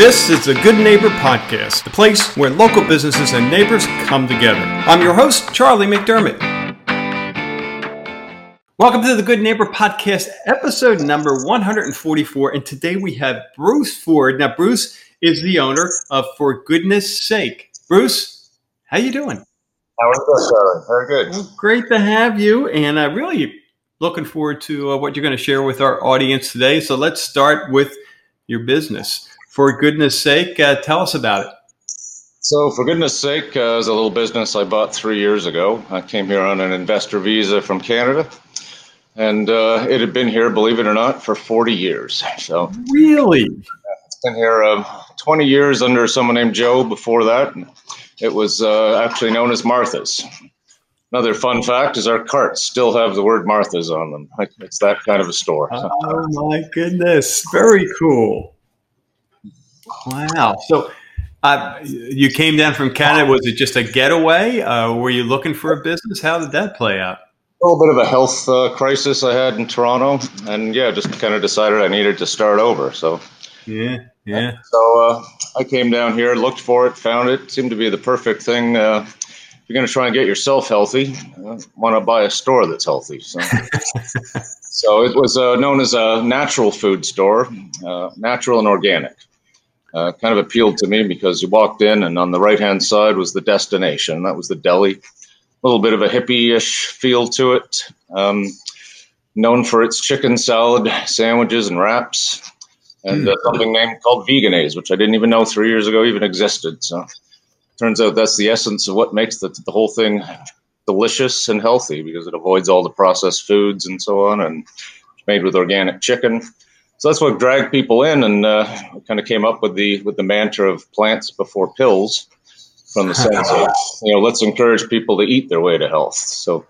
This is the Good Neighbor Podcast, the place where local businesses and neighbors come together. I'm your host, Charlie McDermott. Welcome to the Good Neighbor Podcast, episode number 144. And today we have Bruce Ford. Now, Bruce is the owner of For Goodness Sake. Bruce, how you doing? How are you, Charlie? Very good. Well, great to have you, and I uh, really looking forward to uh, what you're going to share with our audience today. So let's start with your business for goodness sake, uh, tell us about it. So, for goodness sake, uh, is a little business I bought three years ago. I came here on an investor visa from Canada, and uh, it had been here, believe it or not, for 40 years. So, really, it's been here uh, 20 years under someone named Joe. Before that, it was uh, actually known as Martha's. Another fun fact is our carts still have the word Martha's on them. It's that kind of a store. Oh my goodness, very cool. Wow. So uh, you came down from Canada. Was it just a getaway? Uh, were you looking for a business? How did that play out? A little bit of a health uh, crisis I had in Toronto, and yeah, just kind of decided I needed to start over. So yeah, yeah. So uh, I came down here, looked for it, found it. Seemed to be the perfect thing. Uh, if you're going to try and get yourself healthy, uh, want to buy a store that's healthy. So, so it was known as a natural food store, natural and organic uh, kind of appealed to me because you walked in and on the right hand side was the destination. That was the deli. A little bit of a hippie ish feel to it. Um, known for its chicken salad sandwiches and wraps, and uh, something named called Vegenaise, which I didn't even know three years ago even existed. So turns out that's the essence of what makes the, the whole thing delicious and healthy because it avoids all the processed foods and so on, and made with organic chicken so that's what dragged people in, and uh, kind of came up with the with the mantra of plants before pills, from the sense of you know let's encourage people to eat their way to health. So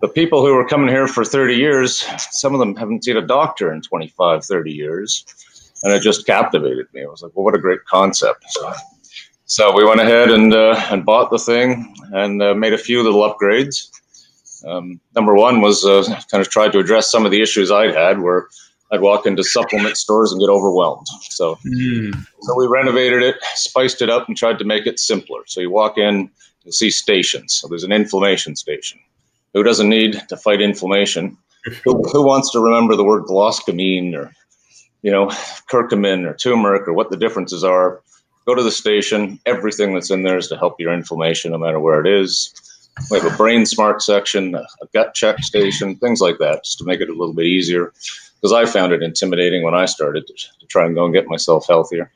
the people who were coming here for 30 years, some of them haven't seen a doctor in 25, 30 years, and it just captivated me. I was like, well, what a great concept. So, so we went ahead and uh, and bought the thing and uh, made a few little upgrades. Um, number one was uh, kind of tried to address some of the issues I'd had where I'd walk into supplement stores and get overwhelmed. So, mm. so we renovated it, spiced it up, and tried to make it simpler. So you walk in, you'll see stations. So there's an inflammation station. Who doesn't need to fight inflammation? who, who, wants to remember the word glucosamine or, you know, curcumin or turmeric or what the differences are? Go to the station. Everything that's in there is to help your inflammation, no matter where it is. We have a brain smart section, a gut check station, things like that, just to make it a little bit easier because I found it intimidating when I started to, to, try and go and get myself healthier.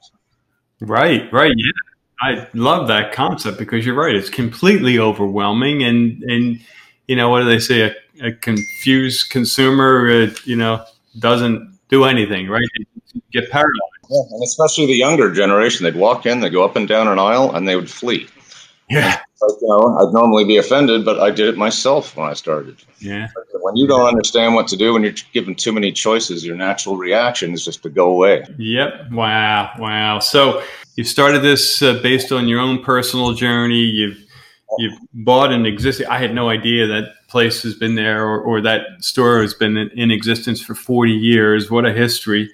Right, right. Yeah. I love that concept because you're right. It's completely overwhelming. And, and you know, what do they say? A, a confused consumer, uh, you know, doesn't do anything, right? They get paralyzed. Yeah, and especially the younger generation. They'd walk in, they'd go up and down an aisle, and they would flee. Yeah. You know, I'd normally be offended, but I did it myself when I started. Yeah. When you don't understand what to do, when you're given too many choices, your natural reaction is just to go away. Yep. Wow. Wow. So you started this uh, based on your own personal journey. You've you've bought an existing. I had no idea that place has been there or, or that store has been in, in existence for 40 years. What a history.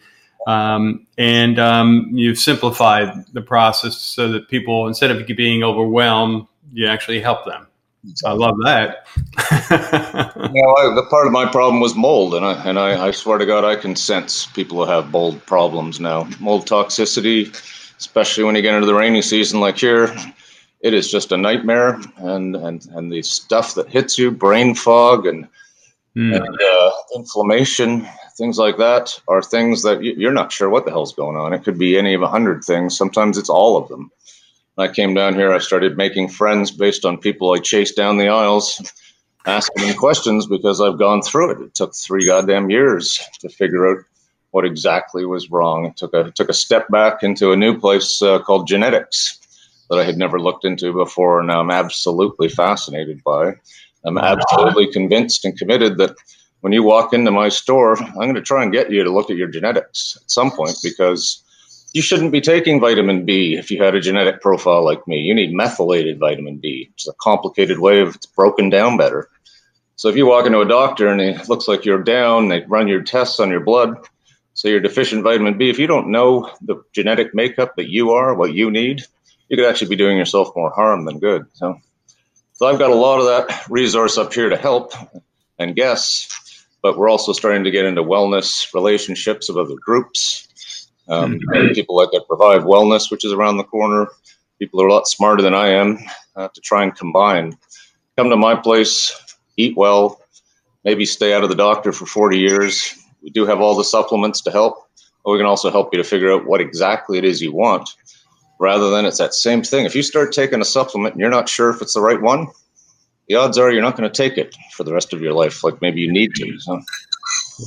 Um, and um, you've simplified the process so that people, instead of being overwhelmed, you actually help them. So I love that. you know, I, the part of my problem was mold, and I and I, I swear to God, I can sense people who have mold problems now. Mold toxicity, especially when you get into the rainy season like here, it is just a nightmare. And and and the stuff that hits you, brain fog, and, mm. and uh, inflammation, things like that are things that you're not sure what the hell's going on. It could be any of a hundred things. Sometimes it's all of them. I came down here, I started making friends based on people I chased down the aisles, asking them questions because I've gone through it. It took three goddamn years to figure out what exactly was wrong. It took a took a step back into a new place uh, called genetics that I had never looked into before, and I'm absolutely fascinated by. I'm absolutely convinced and committed that when you walk into my store, I'm going to try and get you to look at your genetics at some point because you shouldn't be taking vitamin B if you had a genetic profile like me. You need methylated vitamin B, is a complicated way of it's broken down better. So if you walk into a doctor and it looks like you're down, they run your tests on your blood, So you're deficient vitamin B. If you don't know the genetic makeup that you are, what you need, you could actually be doing yourself more harm than good. So, so I've got a lot of that resource up here to help and guess, but we're also starting to get into wellness relationships of other groups. Um, mm-hmm. People like at Revive Wellness, which is around the corner. People are a lot smarter than I am uh, to try and combine. Come to my place, eat well, maybe stay out of the doctor for 40 years. We do have all the supplements to help, but we can also help you to figure out what exactly it is you want rather than it's that same thing. If you start taking a supplement and you're not sure if it's the right one, the odds are you're not going to take it for the rest of your life, like maybe you need to. So.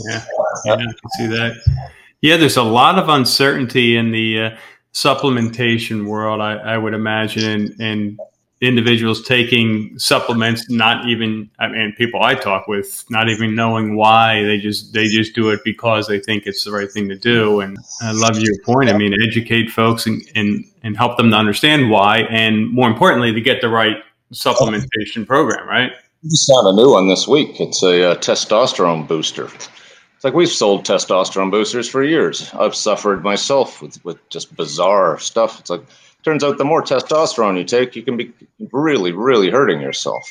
Yeah, yeah, I can see that. Yeah, there's a lot of uncertainty in the uh, supplementation world, I, I would imagine, and individuals taking supplements, not even, I mean, people I talk with, not even knowing why they just, they just do it because they think it's the right thing to do. And I love your point. I mean, educate folks and, and, and help them to understand why. And more importantly, to get the right supplementation program, right? Just found a new one this week. It's a, a uh, testosterone booster. It's like we've sold testosterone boosters for years. I've suffered myself with, with just bizarre stuff. It's like, turns out the more testosterone you take, you can be really, really hurting yourself.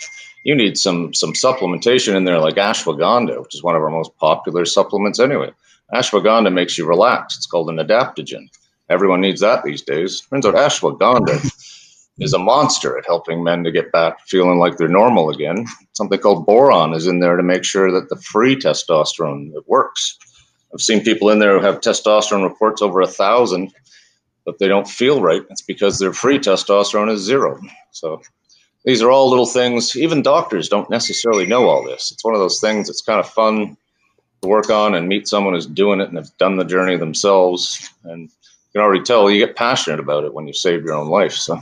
You need some some supplementation in there, like ashwagandha, which is one of our most popular supplements anyway. Ashwagandha makes you relax. It's called an adaptogen. Everyone needs that these days. Turns out ashwagandha is a monster at helping men to get back feeling like they're normal again. Something called boron is in there to make sure that the free testosterone it works. I've seen people in there who have testosterone reports over a thousand but they don't feel right, it's because their free testosterone is zero. So these are all little things. Even doctors don't necessarily know all this. It's one of those things that's kind of fun to work on and meet someone who's doing it and have done the journey themselves. And you can already tell you get passionate about it when you save your own life. So.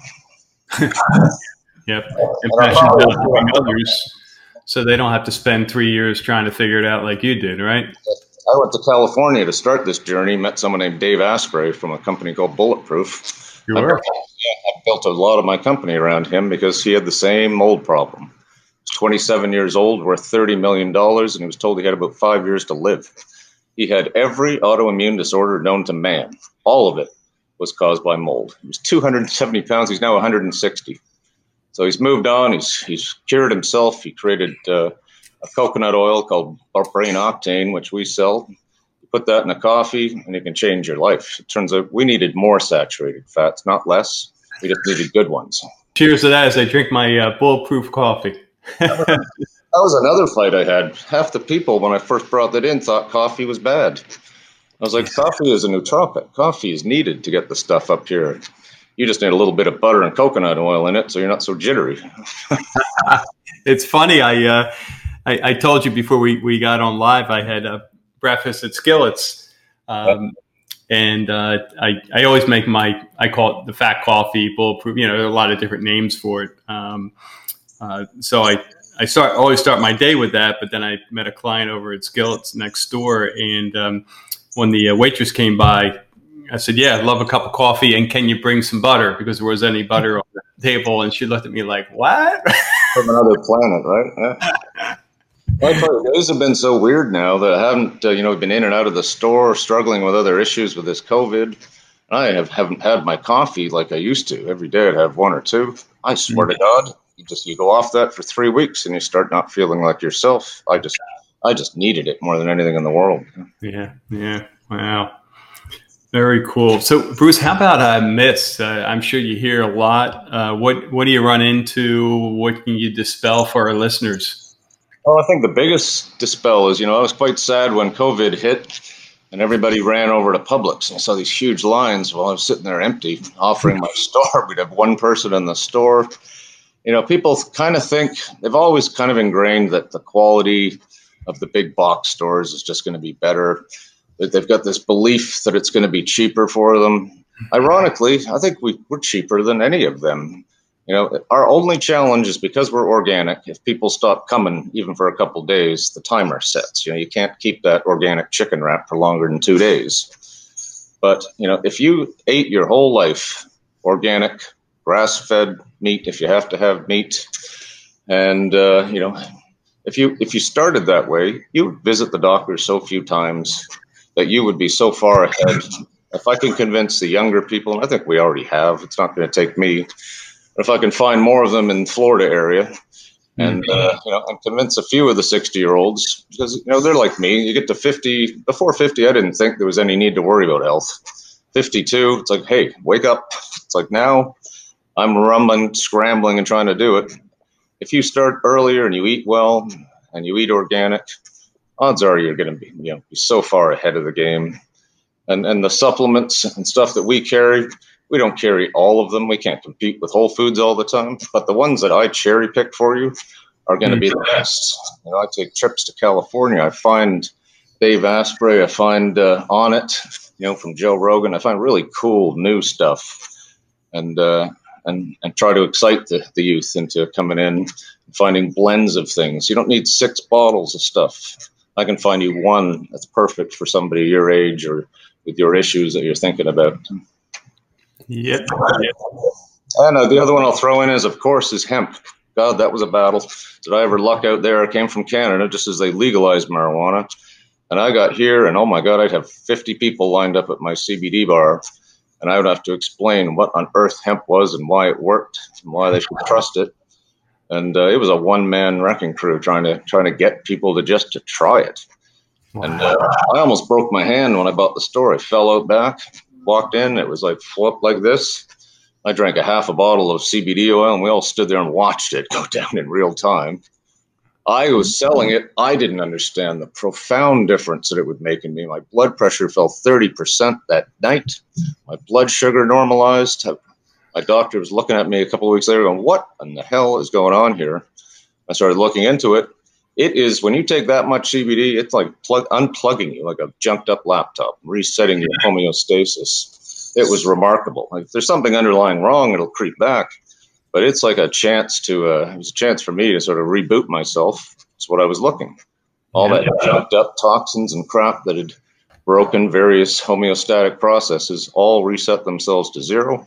Yep, and passionate about helping others, so they don't have to spend three years trying to figure it out like you did, right? I went to California to start this journey. Met someone named Dave Asprey from a company called Bulletproof. You were? I, I built a lot of my company around him because he had the same mold problem. He's 27 years old, worth 30 million dollars, and he was told he had about five years to live. He had every autoimmune disorder known to man. All of it was caused by mold. He was 270 pounds. He's now 160. So he's moved on. He's he's cured himself. He created. Uh, a coconut oil called brain octane, which we sell. You put that in a coffee and it can change your life. It turns out we needed more saturated fats, not less. We just needed good ones. Cheers to that as I drink my uh, bulletproof coffee. that was another fight I had. Half the people, when I first brought that in, thought coffee was bad. I was like, coffee is a nootropic. Coffee is needed to get the stuff up here. You just need a little bit of butter and coconut oil in it, so you're not so jittery. it's funny. I uh, I, I, told you before we, we got on live, I had a breakfast at Skillets. Um, and uh, I, I always make my, I call it the fat coffee, bulletproof, you know, there are a lot of different names for it. Um, uh, so I, I start always start my day with that, but then I met a client over at Skillets next door, and um, when the uh, waitress came by, I said, "Yeah, I'd love a cup of coffee, and can you bring some butter because there was any butter on the table?" And she looked at me like, "What?" From another planet, right? Yeah. Days have been so weird now that I haven't, uh, you know, been in and out of the store, struggling with other issues with this COVID. I have haven't had my coffee like I used to. Every day I'd have one or two. I swear mm-hmm. to God, you just you go off that for three weeks and you start not feeling like yourself. I just I just needed it more than anything in the world. Yeah, yeah, wow. Very cool. So, Bruce, how about uh, myths? Uh, I'm sure you hear a lot. Uh, what What do you run into? What can you dispel for our listeners? Well, I think the biggest dispel is, you know, I was quite sad when COVID hit and everybody ran over to Publix. I saw these huge lines while I was sitting there empty, offering my store. We'd have one person in the store. You know, people kind of think they've always kind of ingrained that the quality of the big box stores is just going to be better. That they've got this belief that it's going to be cheaper for them. Ironically, I think we, we're cheaper than any of them. You know, our only challenge is because we're organic. If people stop coming, even for a couple days, the timer sets. You know, you can't keep that organic chicken wrap for longer than two days. But you know, if you ate your whole life organic, grass-fed meat, if you have to have meat, and uh, you know, if you if you started that way, you would visit the doctor so few times that you would be so far ahead. If I can convince the younger people, and I think we already have, it's not going to take me. But if I can find more of them in Florida area, and mm-hmm. uh, you know, and convince a few of the sixty-year-olds because you know they're like me. You get to fifty, before fifty, I didn't think there was any need to worry about health. Fifty-two, it's like, hey, wake up. It's like now, I'm rumbling, scrambling, and trying to do it. If you start earlier and you eat well and you eat organic, odds are you're going to be you know be so far ahead of the game. And and the supplements and stuff that we carry, we don't carry all of them. We can't compete with Whole Foods all the time, but the ones that I cherry pick for you are going to be the best. You know, I take trips to California. I find Dave Asprey. I find uh, Onnit. You know, from Joe Rogan. I find really cool new stuff, and uh, and and try to excite the, the youth into coming in, and finding blends of things. You don't need six bottles of stuff. I can find you one that's perfect for somebody your age or with your issues that you're thinking about. Yep. And uh, the other one I'll throw in is, of course, is hemp. God, that was a battle. Did I ever luck out there? I came from Canada just as they legalized marijuana. And I got here, and oh my God, I'd have 50 people lined up at my CBD bar. And I would have to explain what on earth hemp was and why it worked and why they should trust it and uh, it was a one man wrecking crew trying to trying to get people to just to try it. Wow. And uh, I almost broke my hand when I bought the store. I fell out back, walked in, it was like flip like this. I drank a half a bottle of CBD oil, and we all stood there and watched it go down in real time. I was selling it. I didn't understand the profound difference that it would make in me. My blood pressure fell 30% that night. My blood sugar normalized my doctor was looking at me a couple of weeks later going, What in the hell is going on here? I started looking into it. It is when you take that much CBD, it's like plug, unplugging you like a junked up laptop, resetting your homeostasis. It was remarkable. Like, if there's something underlying wrong, it'll creep back. But it's like a chance to, uh, it was a chance for me to sort of reboot myself. It's what I was looking. All that junked up toxins and crap that had broken various homeostatic processes all reset themselves to zero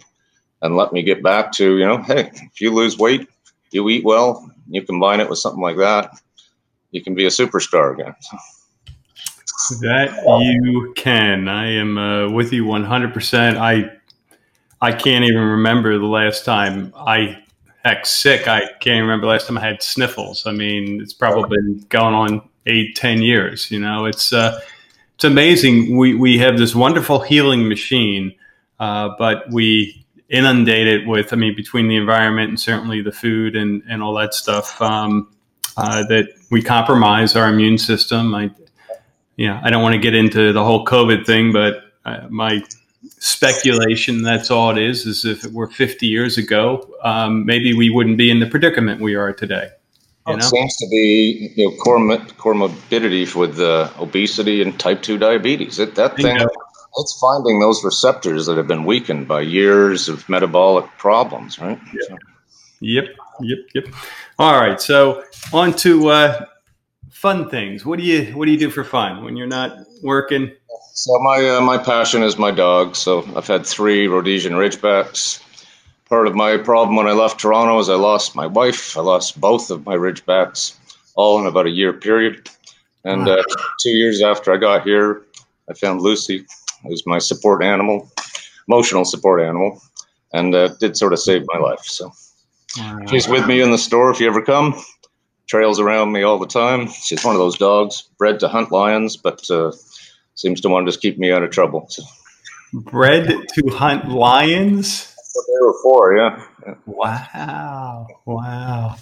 and let me get back to, you know, hey, if you lose weight, you eat well, you combine it with something like that, you can be a superstar again. That you can. I am uh, with you 100%. I I can't even remember the last time I heck sick. I can't remember last time I had sniffles. I mean, it's probably been going on eight, ten years. You know, it's uh, it's amazing. We we have this wonderful healing machine, uh, but we inundated with, I mean, between the environment and certainly the food and, and all that stuff, um, uh, that we compromise our immune system. I, yeah, I don't want to get into the whole COVID thing, but uh, my speculation that's all it is is if it were 50 years ago um, maybe we wouldn't be in the predicament we are today you know? it seems to be you know comorbidity with uh, obesity and type 2 diabetes it, that thing it's finding those receptors that have been weakened by years of metabolic problems, right? Yep. So. Yep. Yep. Yep. All right. So on to uh, fun things. What do you What do you do for fun when you're not working? So my uh, my passion is my dog. So I've had three Rhodesian Ridgebacks. Part of my problem when I left Toronto is I lost my wife. I lost both of my Ridgebacks, all in about a year period. And uh, two years after I got here, I found Lucy, who's my support animal, emotional support animal, and uh, did sort of save my life. So she's with me in the store if you ever come. Trails around me all the time. She's one of those dogs bred to hunt lions, but uh, seems to want to just keep me out of trouble. So. Bred to hunt lions. That's what they were for, yeah. yeah. Wow! Wow!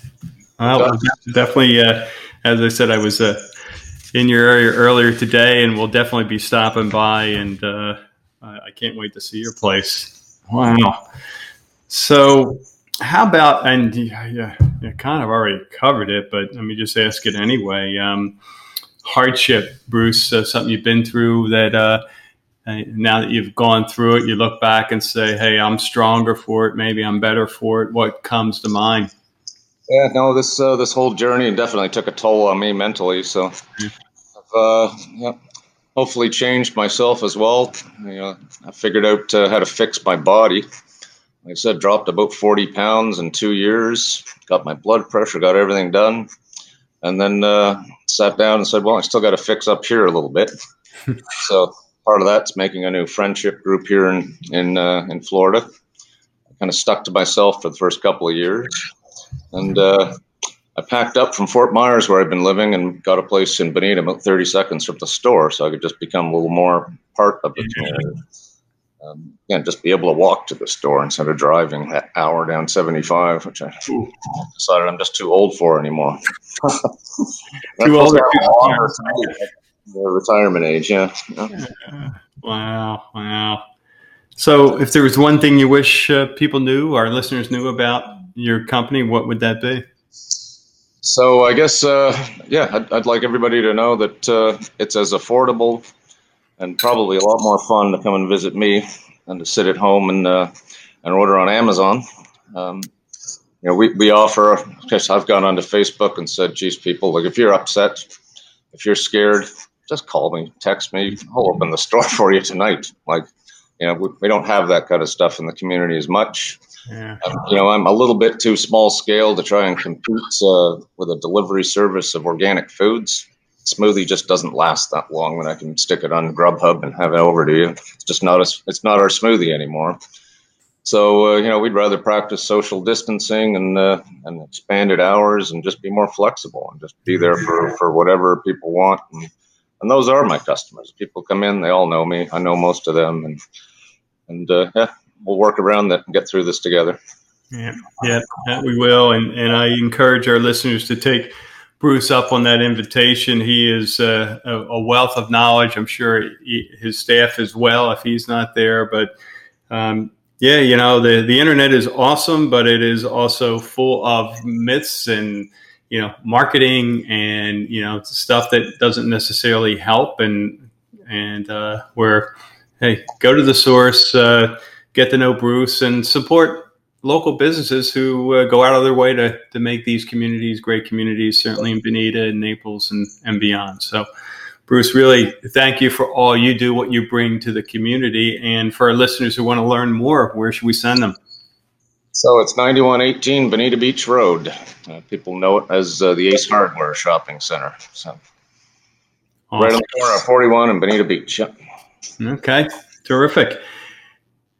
Well, definitely. Uh, as I said, I was uh, in your area earlier today, and we'll definitely be stopping by. And uh, I can't wait to see your place. Wow. So, how about and yeah, you kind of already covered it, but let me just ask it anyway. Um, hardship, Bruce, uh, something you've been through that uh, uh, now that you've gone through it, you look back and say, "Hey, I'm stronger for it. Maybe I'm better for it." What comes to mind? Yeah, no, this uh, this whole journey definitely took a toll on me mentally. So I've uh, yeah, hopefully changed myself as well. You know, I figured out uh, how to fix my body. Like I said, dropped about 40 pounds in two years, got my blood pressure, got everything done. And then uh, sat down and said, well, I still got to fix up here a little bit. so part of that's making a new friendship group here in in uh, in Florida. I kind of stuck to myself for the first couple of years, and uh, I packed up from Fort Myers, where I've been living, and got a place in Bonita, about 30 seconds from the store, so I could just become a little more part of the community. Um, yeah, just be able to walk to the store instead of driving that hour down 75, which I decided I'm just too old for anymore. too old the retirement age, yeah. yeah. Wow, wow. So, if there was one thing you wish uh, people knew, our listeners knew about your company, what would that be? So I guess, uh, yeah, I'd, I'd, like everybody to know that uh, it's as affordable and probably a lot more fun to come and visit me than to sit at home and uh, and order on Amazon. Um, you know, we, we offer. Because I've gone onto Facebook and said, "Geez, people, like if you're upset, if you're scared, just call me, text me. I'll open the store for you tonight." Like, you know, we, we don't have that kind of stuff in the community as much. Yeah. Um, you know, I'm a little bit too small scale to try and compete uh, with a delivery service of organic foods. Smoothie just doesn't last that long when I can stick it on Grubhub and have it over to you. It's just not a, it's not our smoothie anymore. So uh, you know, we'd rather practice social distancing and uh, and expanded hours and just be more flexible and just be there for, for whatever people want. And, and those are my customers. People come in, they all know me. I know most of them, and and uh, yeah, we'll work around that and get through this together. Yeah, yeah, we will. And and I encourage our listeners to take Bruce up on that invitation. He is uh, a, a, wealth of knowledge. I'm sure he, his staff as well, if he's not there. But um, yeah, you know, the the internet is awesome, but it is also full of myths and you know marketing and you know stuff that doesn't necessarily help and and uh, where hey go to the source uh, get to know Bruce and support local businesses who uh, go out of their way to, to make these communities great communities, certainly in Bonita and Naples and, and beyond. So, Bruce, really thank you for all you do, what you bring to the community. And for our listeners who want to learn more, where should we send them? So it's 9118 Bonita Beach Road. Uh, people know it as uh, the Ace Hardware Shopping Center. So awesome. right on the corner of 41 and Bonita Beach. Yep. Okay, terrific.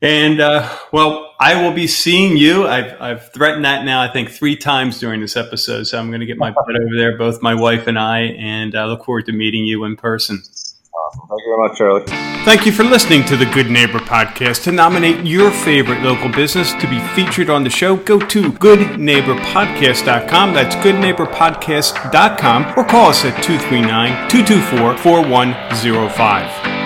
And uh, well, I will be seeing you. I've, I've threatened that now, I think, three times during this episode. So I'm going to get my butt over there, both my wife and I, and I look forward to meeting you in person. Awesome. Thank you very much, Charlie. Thank you for listening to the Good Neighbor Podcast. To nominate your favorite local business to be featured on the show, go to goodneighborpodcast.com. That's goodneighborpodcast.com or call us at 239 224 4105.